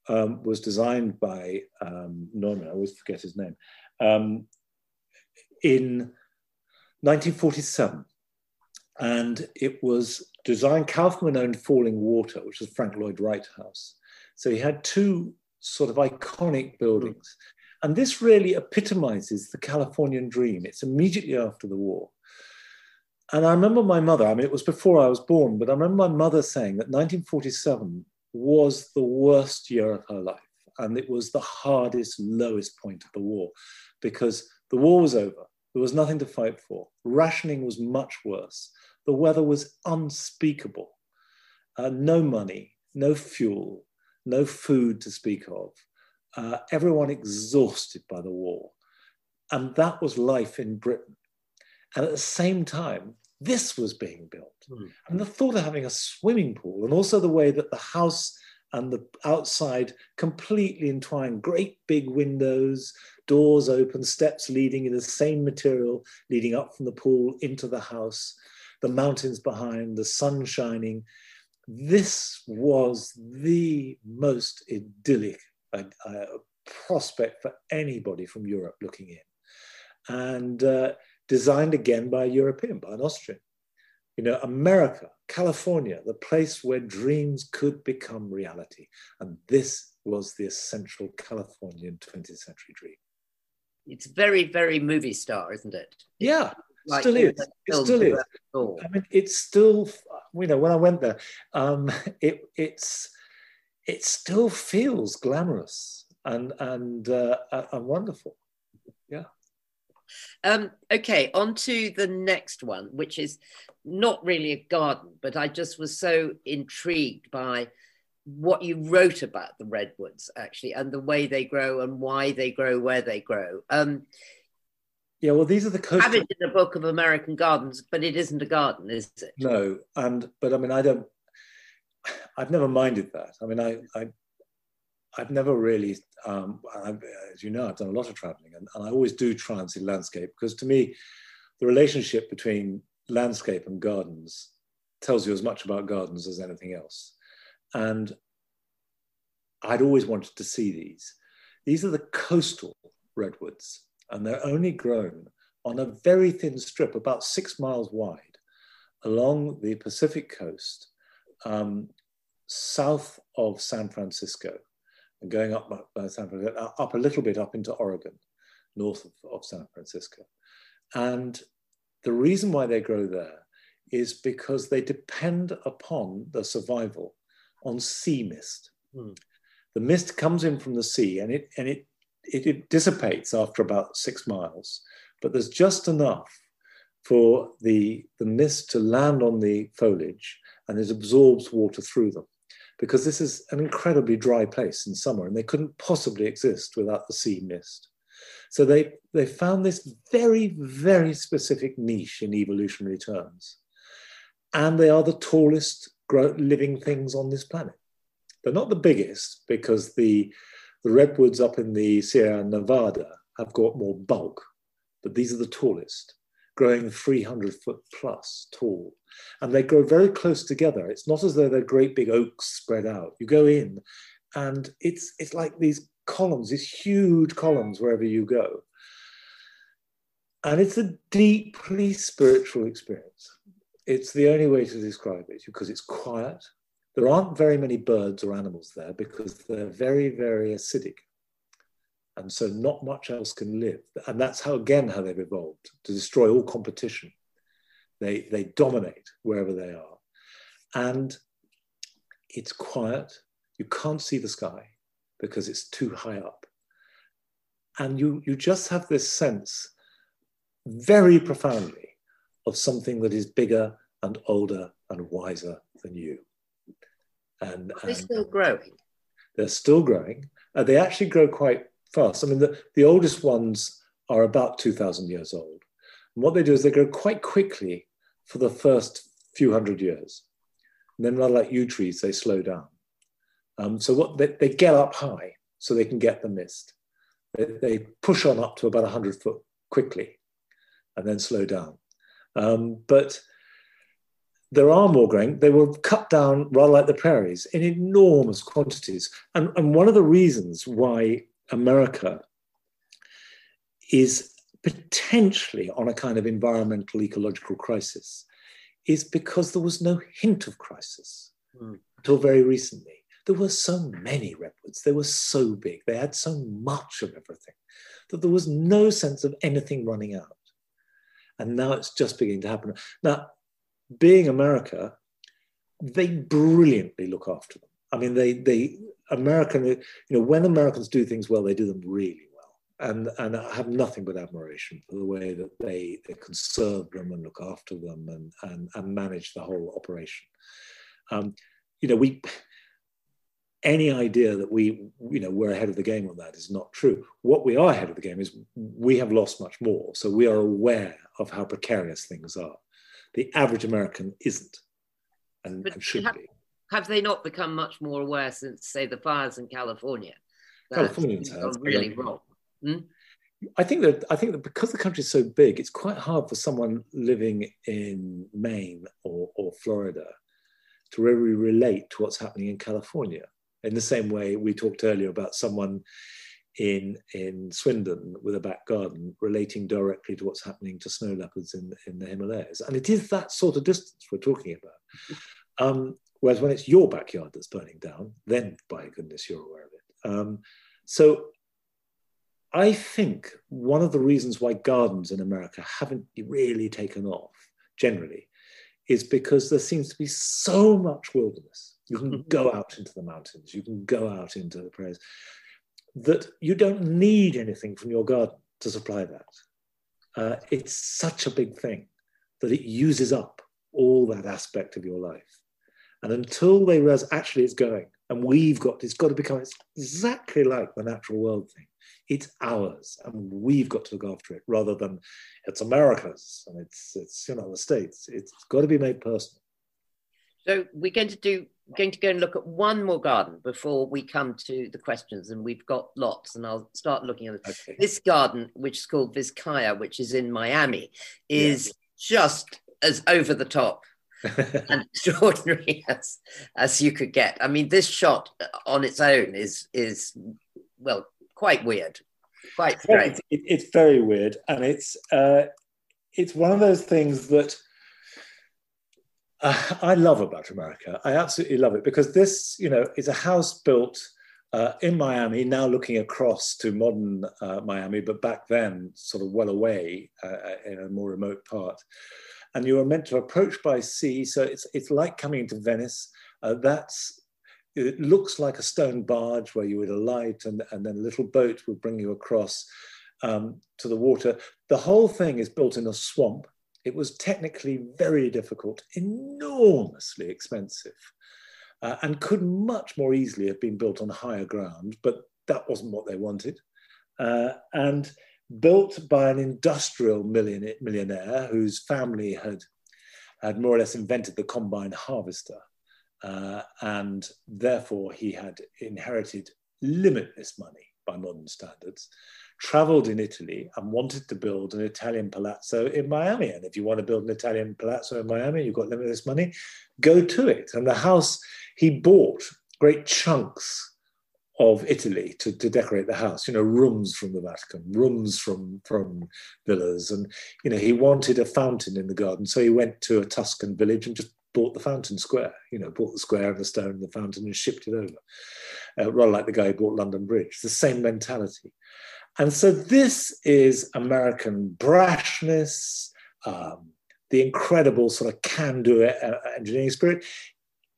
um, was designed by um, norman i always forget his name um, in 1947 and it was designed kaufman owned falling water which was frank lloyd wright house. So he had two sort of iconic buildings. And this really epitomizes the Californian dream. It's immediately after the war. And I remember my mother, I mean, it was before I was born, but I remember my mother saying that 1947 was the worst year of her life. And it was the hardest, lowest point of the war because the war was over. There was nothing to fight for. Rationing was much worse. The weather was unspeakable. Uh, no money, no fuel, no food to speak of, uh, everyone exhausted by the war. And that was life in Britain. And at the same time, this was being built. Mm. And the thought of having a swimming pool, and also the way that the house and the outside completely entwined, great big windows, doors open, steps leading in the same material, leading up from the pool into the house, the mountains behind, the sun shining, this was the most idyllic uh, uh, prospect for anybody from Europe looking in. And uh, designed again by a European, by an Austrian. You know, America, California, the place where dreams could become reality. And this was the essential Californian 20th century dream. It's very, very movie star, isn't it? Yeah. Like still is. It still is. I mean, it's still, you know, when I went there, um, *laughs* it it's it still feels glamorous and and uh, and wonderful. Yeah. Um, okay, on to the next one, which is not really a garden, but I just was so intrigued by what you wrote about the redwoods actually and the way they grow and why they grow where they grow. Um, Yeah, well, these are the have it in a book of American gardens, but it isn't a garden, is it? No, and but I mean, I don't. I've never minded that. I mean, I, I I've never really, um, I've, as you know, I've done a lot of traveling, and, and I always do try and see landscape because to me, the relationship between landscape and gardens tells you as much about gardens as anything else. And I'd always wanted to see these. These are the coastal redwoods, and they're only grown on a very thin strip, about six miles wide, along the Pacific coast, um, south of San Francisco, and going up by San Francisco, up a little bit up into Oregon, north of, of San Francisco. And the reason why they grow there is because they depend upon the survival on sea mist. Hmm. The mist comes in from the sea and it and it, it it dissipates after about six miles, but there's just enough for the the mist to land on the foliage and it absorbs water through them because this is an incredibly dry place in summer and they couldn't possibly exist without the sea mist. So they, they found this very, very specific niche in evolutionary terms. And they are the tallest living things on this planet. They're not the biggest because the, the redwoods up in the Sierra Nevada have got more bulk, but these are the tallest, growing 300 foot plus tall and they grow very close together. It's not as though they're great big oaks spread out. You go in, and it's it's like these columns, these huge columns wherever you go. And it's a deeply spiritual experience. It's the only way to describe it because it's quiet. There aren't very many birds or animals there because they're very, very acidic. And so not much else can live. And that's how, again, how they've evolved to destroy all competition. They, they dominate wherever they are. And it's quiet. You can't see the sky because it's too high up. And you, you just have this sense, very profoundly, of something that is bigger and older and wiser than you. And, They're and still growing. they're still growing. Uh, they actually grow quite fast. I mean, the, the oldest ones are about 2,000 years old. And what they do is they grow quite quickly for the first few hundred years. And then, rather like yew trees, they slow down. Um, so what they, they get up high so they can get the mist. They, they push on up to about 100 foot quickly and then slow down. Um, but there are more growing. They were cut down rather like the prairies in enormous quantities. And, and one of the reasons why America is potentially on a kind of environmental ecological crisis is because there was no hint of crisis Mm. until very recently. There were so many redwoods, they were so big, they had so much of everything that there was no sense of anything running out. And now it's just beginning to happen. Now, being America, they brilliantly look after them. I mean, they they American, you know, when Americans do things well, they do them really well. And and I have nothing but admiration for the way that they they conserve them and look after them and and, and manage the whole operation. Um, you know, we any idea that we you know we're ahead of the game on that is not true. What we are ahead of the game is we have lost much more, so we are aware of how precarious things are. The average American isn't, and, But and should have- be. Have they not become much more aware since, say, the fires in California? Californians have, really wrong. Hmm? I think that I think that because the country is so big, it's quite hard for someone living in Maine or, or Florida to really relate to what's happening in California. In the same way we talked earlier about someone in in Swindon with a back garden relating directly to what's happening to snow leopards in, in the Himalayas. And it is that sort of distance we're talking about. *laughs* Um, whereas when it's your backyard that's burning down, then by goodness you're aware of it. Um, so I think one of the reasons why gardens in America haven't really taken off generally is because there seems to be so much wilderness. You can *laughs* go out into the mountains, you can go out into the prairies, that you don't need anything from your garden to supply that. Uh, it's such a big thing that it uses up all that aspect of your life. And until they realize actually it's going, and we've got, it's got to become exactly like the natural world thing. It's ours, and we've got to look after it rather than it's America's and it's, it's you know, the States. It's got to be made personal. So we're going to do going to go and look at one more garden before we come to the questions, and we've got lots, and I'll start looking at. Okay. This garden, which is called Vizcaya, which is in Miami, is just as over the top *laughs* and extraordinary *laughs* as, as you could get. I mean, this shot on its own is is well quite weird, quite strange. It, it's very weird, and it's uh, it's one of those things that uh, *laughs* I love about America. I absolutely love it because this, you know, is a house built uh, in Miami, now looking across to modern uh, Miami, but back then sort of well away uh, uh, in a more remote part. And you are meant to approach by sea, so it's it's like coming into Venice. Uh, that's it looks like a stone barge where you would alight, and, and then a little boat would bring you across um, to the water. The whole thing is built in a swamp it was technically very difficult, enormously expensive, uh, and could much more easily have been built on higher ground, but that wasn't what they wanted. Uh, and built by an industrial millionaire, whose family had, had more or less invented the combine harvester. Uh, and therefore, he had inherited limitless money by modern standards traveled in Italy and wanted to build an Italian palazzo in Miami. And if you want to build an Italian palazzo in Miami, you've got limitless money, go to it. And the house, he bought great chunks of Italy to, to decorate the house, you know, rooms from the Vatican, rooms from, from villas. And, you know, he wanted a fountain in the garden. So he went to a Tuscan village and just bought the fountain square, you know, bought the square and the stone and the fountain and shipped it over. Uh, rather like the guy who bought London Bridge. The same mentality. And so this is American brashness, um, the incredible sort of can-do uh, engineering spirit.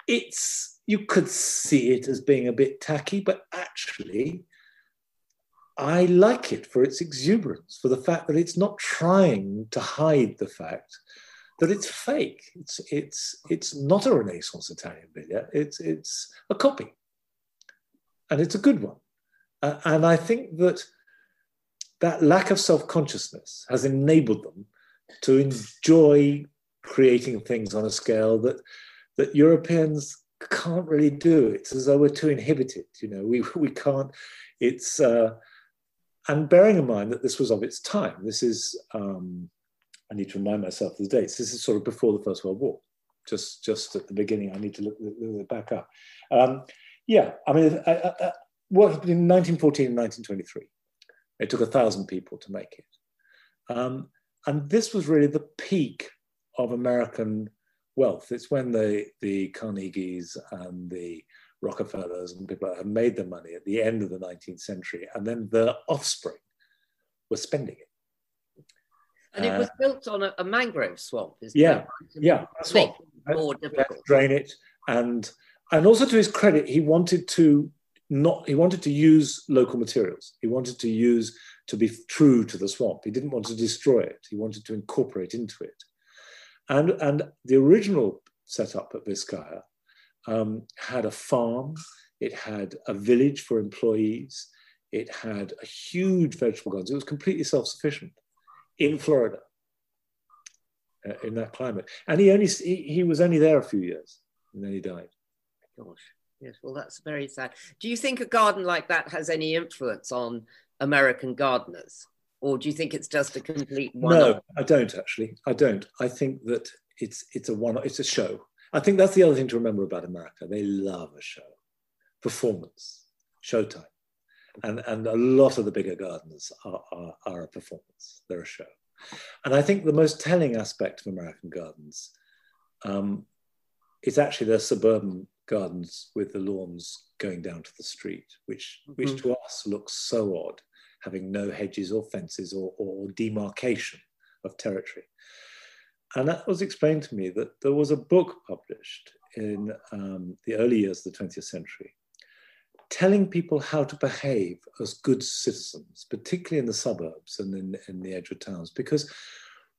It's you could see it as being a bit tacky, but actually, I like it for its exuberance, for the fact that it's not trying to hide the fact that it's fake. It's it's it's not a Renaissance Italian villa. It's it's a copy, and it's a good one. Uh, and I think that that lack of self consciousness has enabled them to enjoy creating things on a scale that, that Europeans can't really do. It's as though we're too inhibited. You know, we, we can't, it's, uh, and bearing in mind that this was of its time, this is, um, I need to remind myself of the dates. This is sort of before the First World War, just just at the beginning. I need to look, look back up. Um, yeah, I mean, I, I, I worked between 1914 and 1923. It took a thousand people to make it. Um, and this was really the peak of American wealth. It's when the, the Carnegies and the Rockefellers and people have made their money at the end of the 19th century, and then their offspring were spending it. And it was uh, built on a, a mangrove swamp. Isn't yeah, it? Yeah, yeah, swamp. More difficult. Drain it, and and also to his credit, he wanted to not he wanted to use local materials. He wanted to use to be true to the swamp. He didn't want to destroy it. He wanted to incorporate into it. And and the original setup at Vizcaya um, had a farm. It had a village for employees. It had a huge vegetable garden it was completely self-sufficient in florida uh, in that climate. And he only he, he was only there a few years and then he died. Gosh Yes, well, that's very sad. Do you think a garden like that has any influence on American gardeners? Or do you think it's just a complete one? No, I don't actually. I don't. I think that it's it's a one. It's a show. I think that's the other thing to remember about America. They love a show, performance, showtime, and and a lot of the bigger gardens are, are, are a performance. They're a show, and I think the most telling aspect of American gardens um, is actually their suburban gardens with the lawns going down to the street, which, mm-hmm. which to us looks so odd, having no hedges or fences or, or demarcation of territory. And that was explained to me that there was a book published in um, the early years of the 20th century telling people how to behave as good citizens, particularly in the suburbs and in, in the edge of towns. Because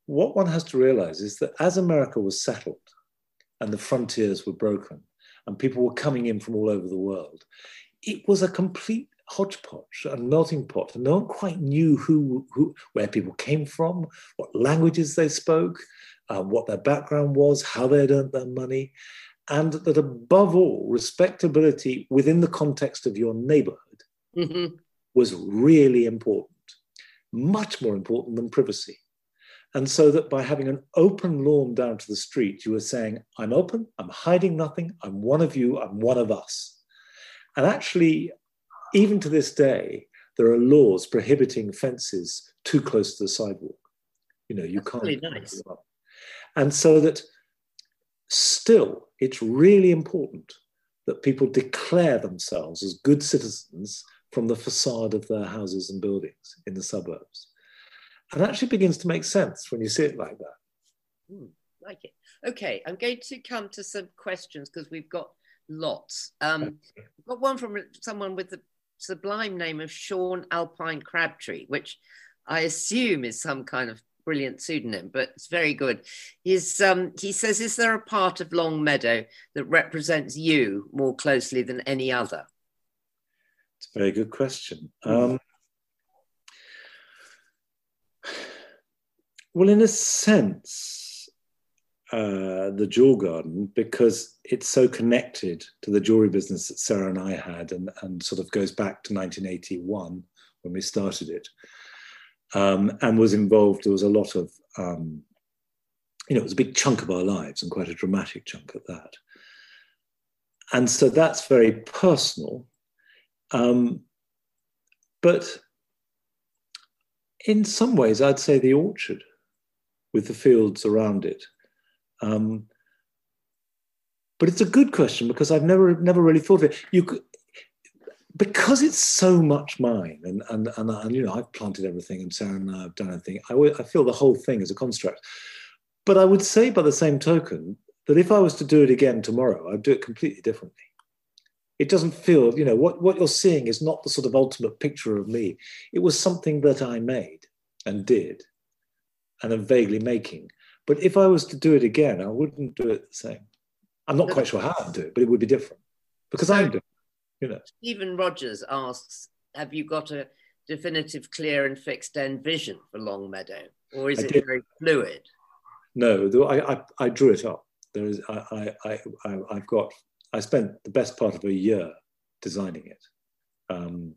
what one has to realize is that as America was settled and the frontiers were broken and people were coming in from all over the world, it was a complete hodgepodge and melting pot, and no one quite knew who, who where people came from, what languages they spoke, uh, what their background was, how they had earned their money, and that above all, respectability within the context of your neighborhood mm-hmm. was really important, much more important than privacy. And so that by having an open lawn down to the street, you were saying, I'm open, I'm hiding nothing, I'm one of you, I'm one of us. And actually, even to this day, there are laws prohibiting fences too close to the sidewalk. You know, you That's can't. Really nice. And so that still, it's really important that people declare themselves as good citizens from the facade of their houses and buildings in the suburbs. And actually begins to make sense when you see it like that. Mm, like it. Okay, I'm going to come to some questions because we've got lots. Um, we've got one from someone with the sublime name of Sean Alpine Crabtree, which I assume is some kind of brilliant pseudonym, but it's very good. He's, um, he says, Is there a part of Longmeadow that represents you more closely than any other? It's a very good question. Um, well, in a sense, uh, the jewel garden, because it's so connected to the jewelry business that Sarah and I had, and, and sort of goes back to 1981 when we started it um, and was involved. There was a lot of, um, you know, it was a big chunk of our lives and quite a dramatic chunk at that. And so that's very personal. Um, but in some ways, I'd say the orchard with the fields around it. Um, but it's a good question because I've never never really thought of it. You could, because it's so much mine, and and and, and you know I've planted everything, and Sarah and I have done everything. I, I feel the whole thing is a construct. But I would say, by the same token, that if I was to do it again tomorrow, I'd do it completely differently. It doesn't feel, you know, what, what you're seeing is not the sort of ultimate picture of me. It was something that I made and did and am vaguely making. But if I was to do it again, I wouldn't do it the same. I'm not quite sure how I'd do it, but it would be different because so, I'm doing you know. Stephen Rogers asks, have you got a definitive, clear and fixed end vision for Longmeadow? Or is I it did. very fluid? No, I, I, I, drew it up. There is, I, I, I, I've got, I spent the best part of a year designing it. Um,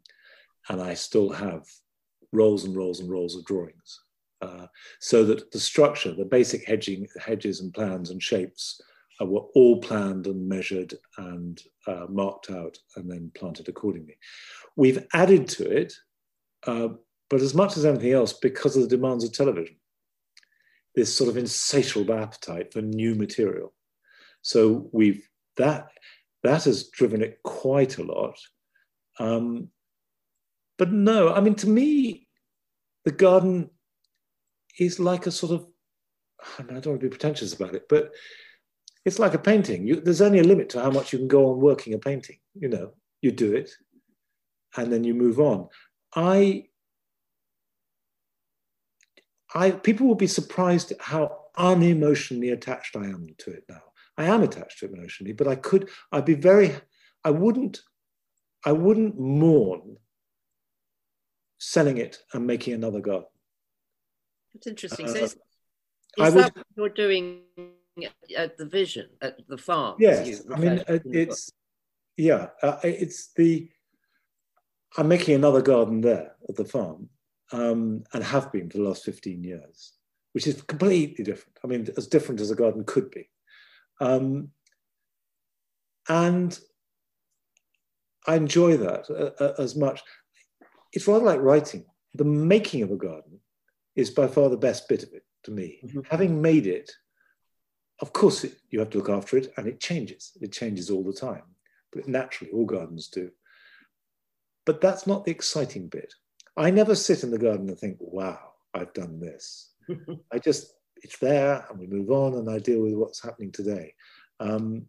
and I still have rolls and rolls and rolls of drawings. Uh, so that the structure, the basic hedging, hedges and plans and shapes uh, were all planned and measured and uh, marked out and then planted accordingly. We've added to it, uh, but as much as anything else, because of the demands of television, this sort of insatiable appetite for new material. So we've that that has driven it quite a lot. Um, but no, I mean, to me, the garden is like a sort of I, don't want to be pretentious about it, but it's like a painting. You, there's only a limit to how much you can go on working a painting. You know, you do it, and then you move on. I, I people will be surprised at how unemotionally attached I am to it now. I am attached to it emotionally, but I could. I'd be very. I wouldn't. I wouldn't mourn selling it and making another garden. That's interesting. Uh, so is, is that would, what you're doing at the vision at the farm. Yes, I mean it's yeah, uh, it's the. I'm making another garden there at the farm, um, and have been for the last 15 years, which is completely different. I mean, as different as a garden could be. Um, and I enjoy that uh, uh, as much. It's rather like writing. The making of a garden is by far the best bit of it to me. Mm-hmm. Having made it of course, it, you have to look after it and it changes. It changes all the time. But naturally, all gardens do. But that's not the exciting bit. I never sit in the garden and think, wow, I've done this. *laughs* I just, it's there and we move on and I deal with what's happening today. Um,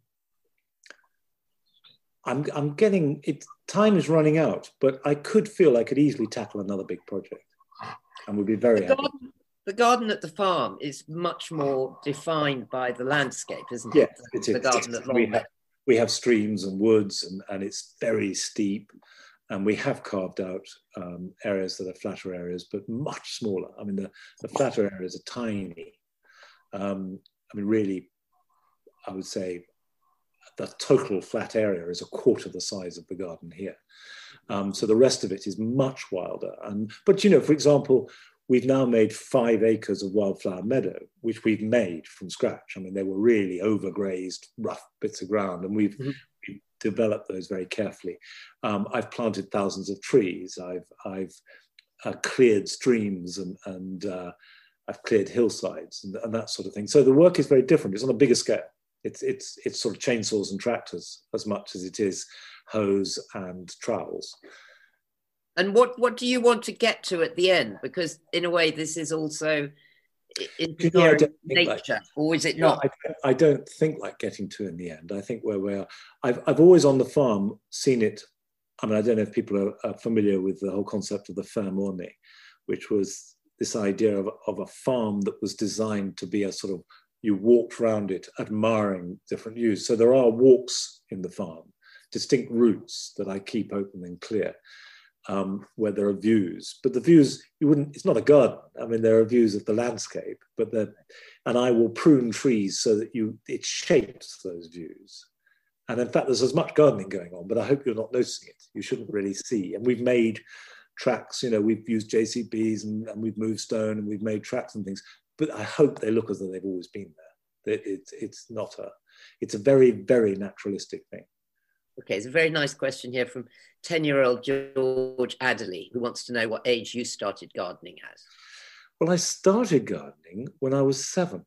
I'm, I'm getting it, time is running out, but I could feel I could easily tackle another big project and we'll be very the happy. Garden, the garden at the farm is much more defined by the landscape, isn't yeah, it? it the garden at we, have, we have streams and woods and, and it's very steep and we have carved out um, areas that are flatter areas, but much smaller. I mean, the, the flatter areas are tiny. Um, I mean, really, I would say the total flat area is a quarter the size of the garden here. Um, so the rest of it is much wilder. And but you know, for example, we've now made five acres of wildflower meadow, which we've made from scratch. I mean, they were really overgrazed, rough bits of ground, and we've, mm-hmm. we've developed those very carefully. Um, I've planted thousands of trees. I've I've uh, cleared streams and and uh, I've cleared hillsides and, and that sort of thing. So the work is very different. It's on a bigger scale. It's it's it's sort of chainsaws and tractors as much as it is hoes and trowels. And what what do you want to get to at the end? Because in a way, this is also you know, nature, like, or is it not? I, I, don't think like getting to in the end. I think where we are, I've I've always on the farm seen it. I mean, I don't know if people are, are familiar with the whole concept of the ornée, which was this idea of, of a farm that was designed to be a sort of you walked around it admiring different views. So there are walks in the farm, distinct routes that I keep open and clear um, where there are views. But the views, you wouldn't, it's not a garden. I mean, there are views of the landscape, but the, and I will prune trees so that you, it shapes those views. And in fact, there's as much gardening going on, but I hope you're not noticing it. You shouldn't really see. And we've made tracks, you know, we've used JCBs and, and we've moved stone and we've made tracks and things, but I hope they look as though they've always been there. It, it's, it's not a, it's a very, very naturalistic thing. Okay, it's a very nice question here from 10 year old George Adderley, who wants to know what age you started gardening at. Well, I started gardening when I was seven.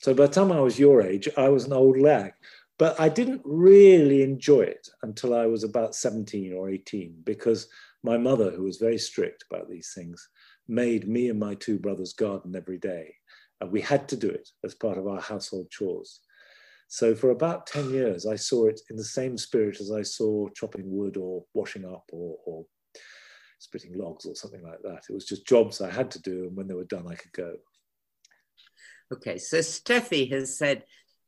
So by the time I was your age, I was an old lag. But I didn't really enjoy it until I was about 17 or 18 because my mother, who was very strict about these things, made me and my two brothers garden every day. And we had to do it as part of our household chores. So for about 10 years, I saw it in the same spirit as I saw chopping wood or washing up or, or splitting logs or something like that. It was just jobs I had to do, and when they were done, I could go. Okay, so Steffi has said,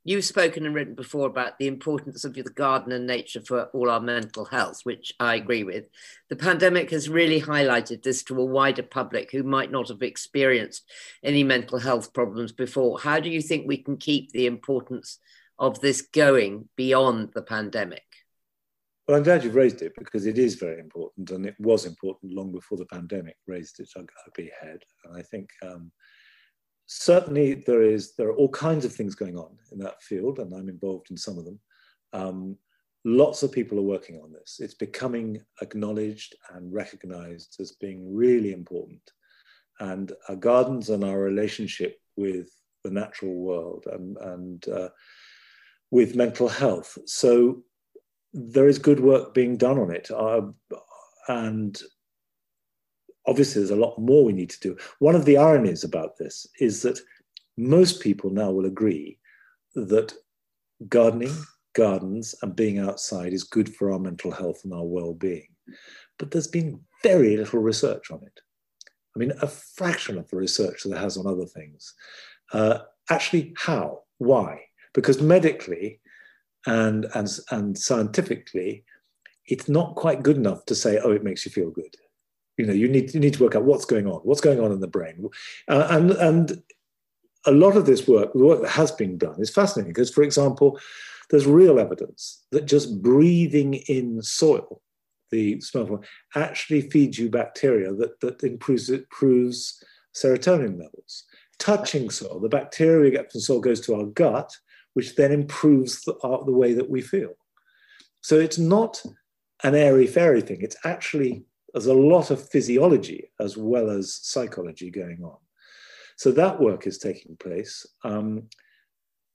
You've spoken and written before about the importance of the garden and nature for all our mental health, which I agree with. The pandemic has really highlighted this to a wider public who might not have experienced any mental health problems before. How do you think we can keep the importance of this going beyond the pandemic? Well, I'm glad you've raised it because it is very important, and it was important long before the pandemic raised its ugly head. And I think um, certainly there is there are all kinds of things going on in that field, and I'm involved in some of them. Um, lots of people are working on this. It's becoming acknowledged and recognized as being really important. And our gardens and our relationship with the natural world and, and uh, with mental health. So there is good work being done on it. Uh, and obviously, there's a lot more we need to do. One of the ironies about this is that most people now will agree that gardening, gardens, and being outside is good for our mental health and our well being. But there's been very little research on it. I mean, a fraction of the research that has on other things. Uh, actually, how? Why? Because medically and, and, and scientifically, it's not quite good enough to say, oh, it makes you feel good. You know, you need, you need to work out what's going on, what's going on in the brain. Uh, and, and a lot of this work, the work that has been done, is fascinating because, for example, there's real evidence that just breathing in soil, the smell, actually feeds you bacteria that, that improves, improves serotonin levels. Touching soil, the bacteria we get from soil goes to our gut, which then improves the, uh, the way that we feel. So it's not an airy fairy thing. It's actually, there's a lot of physiology as well as psychology going on. So that work is taking place. Um,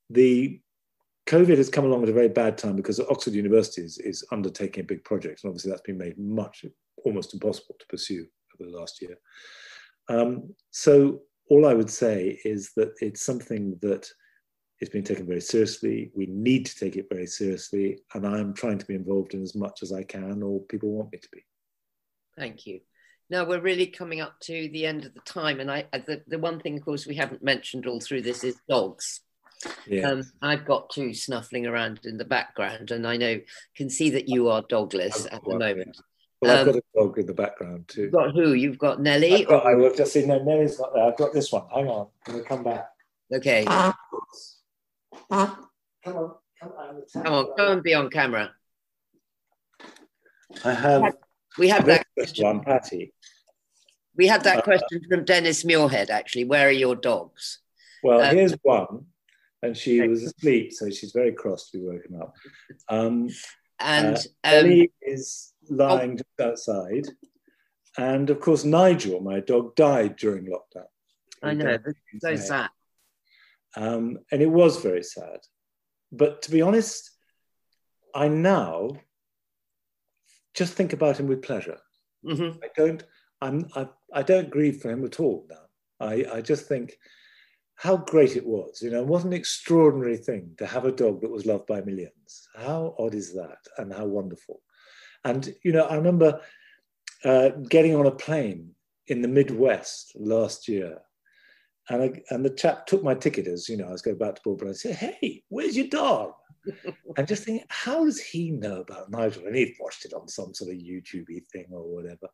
the COVID has come along at a very bad time because Oxford University is, is undertaking a big project. And obviously that's been made much, almost impossible to pursue over the last year. Um, so all I would say is that it's something that is being taken very seriously. We need to take it very seriously, and I'm trying to be involved in as much as I can, or people want me to be. Thank you. Now we're really coming up to the end of the time, and I the, the one thing, of course, we haven't mentioned all through this is dogs. Yeah. Um, I've got two snuffling around in the background, and I know can see that you are dogless at the moment. Well, I've um, got a dog in the background too. You've got who? You've got Nelly. Got, I will just see. No, Nelly's got there. I've got this one. Hang on, I'm gonna come back. Okay. Come on, come on, come on, go and be on camera. I have. We have that question. One, Patty. We had that uh, question from Dennis Muirhead. Actually, where are your dogs? Well, um, here's one, and she was asleep, so she's very cross to be woken up. Um, and uh, um, Ellie is lying oh, just outside, and of course Nigel, my dog, died during lockdown. I know, so sad. Um, and it was very sad. But to be honest, I now just think about him with pleasure. Mm-hmm. I don't. I'm. I, I don't grieve for him at all now. I, I just think how great it was. You know, what an extraordinary thing to have a dog that was loved by millions. How odd is that, and how wonderful. And you know, I remember uh, getting on a plane in the Midwest last year, and I, and the chap took my ticket as you know I was going back to Bournemouth. I said, "Hey, where's your dog?" *laughs* and just thinking, how does he know about Nigel? And he'd watched it on some sort of YouTubey thing or whatever.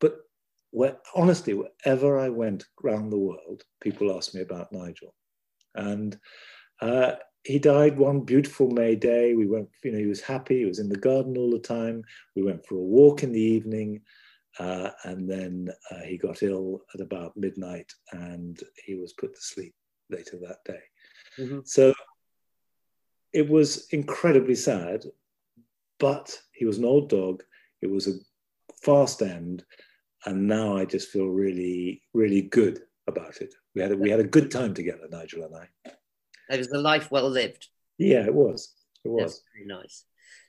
But where, honestly, wherever I went around the world, people asked me about Nigel. And uh, he died one beautiful May day. We went, you know, he was happy. He was in the garden all the time. We went for a walk in the evening. Uh, and then uh, he got ill at about midnight and he was put to sleep later that day. Mm-hmm. So it was incredibly sad, but he was an old dog. It was a fast end, and now I just feel really, really good about it. We had a, we had a good time together, Nigel and I. It was a life well lived. Yeah, it was. It was That's very nice.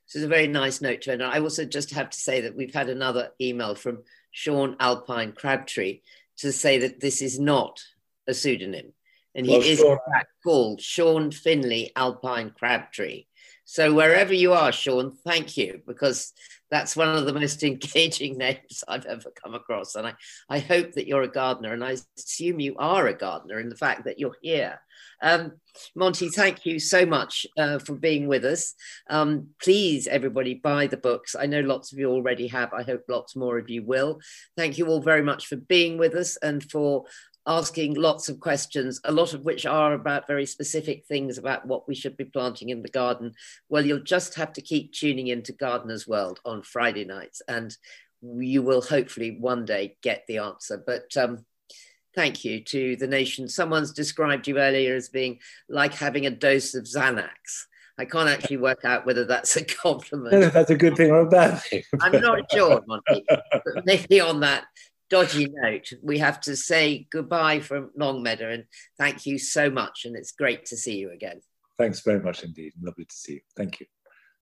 This is a very nice note to end. I also just have to say that we've had another email from Sean Alpine Crabtree to say that this is not a pseudonym and he well, is Sean. in fact called Sean Finley Alpine Crabtree. So wherever you are, Sean, thank you because that's one of the most *laughs* engaging names I've ever come across. And I, I hope that you're a gardener, and I assume you are a gardener in the fact that you're here. Um, Monty, thank you so much uh, for being with us. Um, please, everybody, buy the books. I know lots of you already have. I hope lots more of you will. Thank you all very much for being with us and for asking lots of questions, a lot of which are about very specific things about what we should be planting in the garden. Well, you'll just have to keep tuning into Gardener's World on Friday nights, and you will hopefully one day get the answer. But um, thank you to the nation. Someone's described you earlier as being like having a dose of Xanax. I can't actually work out whether that's a compliment. *laughs* that's a good thing or a bad thing. I'm not sure, Monty. But maybe on that dodgy note, we have to say goodbye from Longmeadow and thank you so much. And it's great to see you again. Thanks very much indeed. Lovely to see you. Thank you.